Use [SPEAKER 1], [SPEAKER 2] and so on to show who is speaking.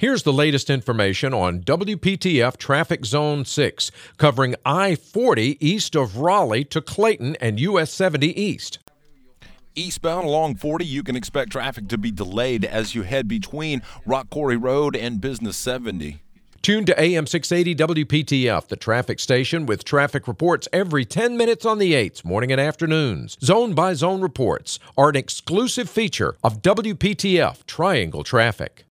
[SPEAKER 1] Here's the latest information on WPTF Traffic Zone 6, covering I 40 east of Raleigh to Clayton and US 70 east.
[SPEAKER 2] Eastbound along 40, you can expect traffic to be delayed as you head between Rock Quarry Road and Business 70.
[SPEAKER 1] Tune to AM 680 WPTF, the traffic station with traffic reports every 10 minutes on the 8s, morning and afternoons. Zone by zone reports are an exclusive feature of WPTF Triangle Traffic.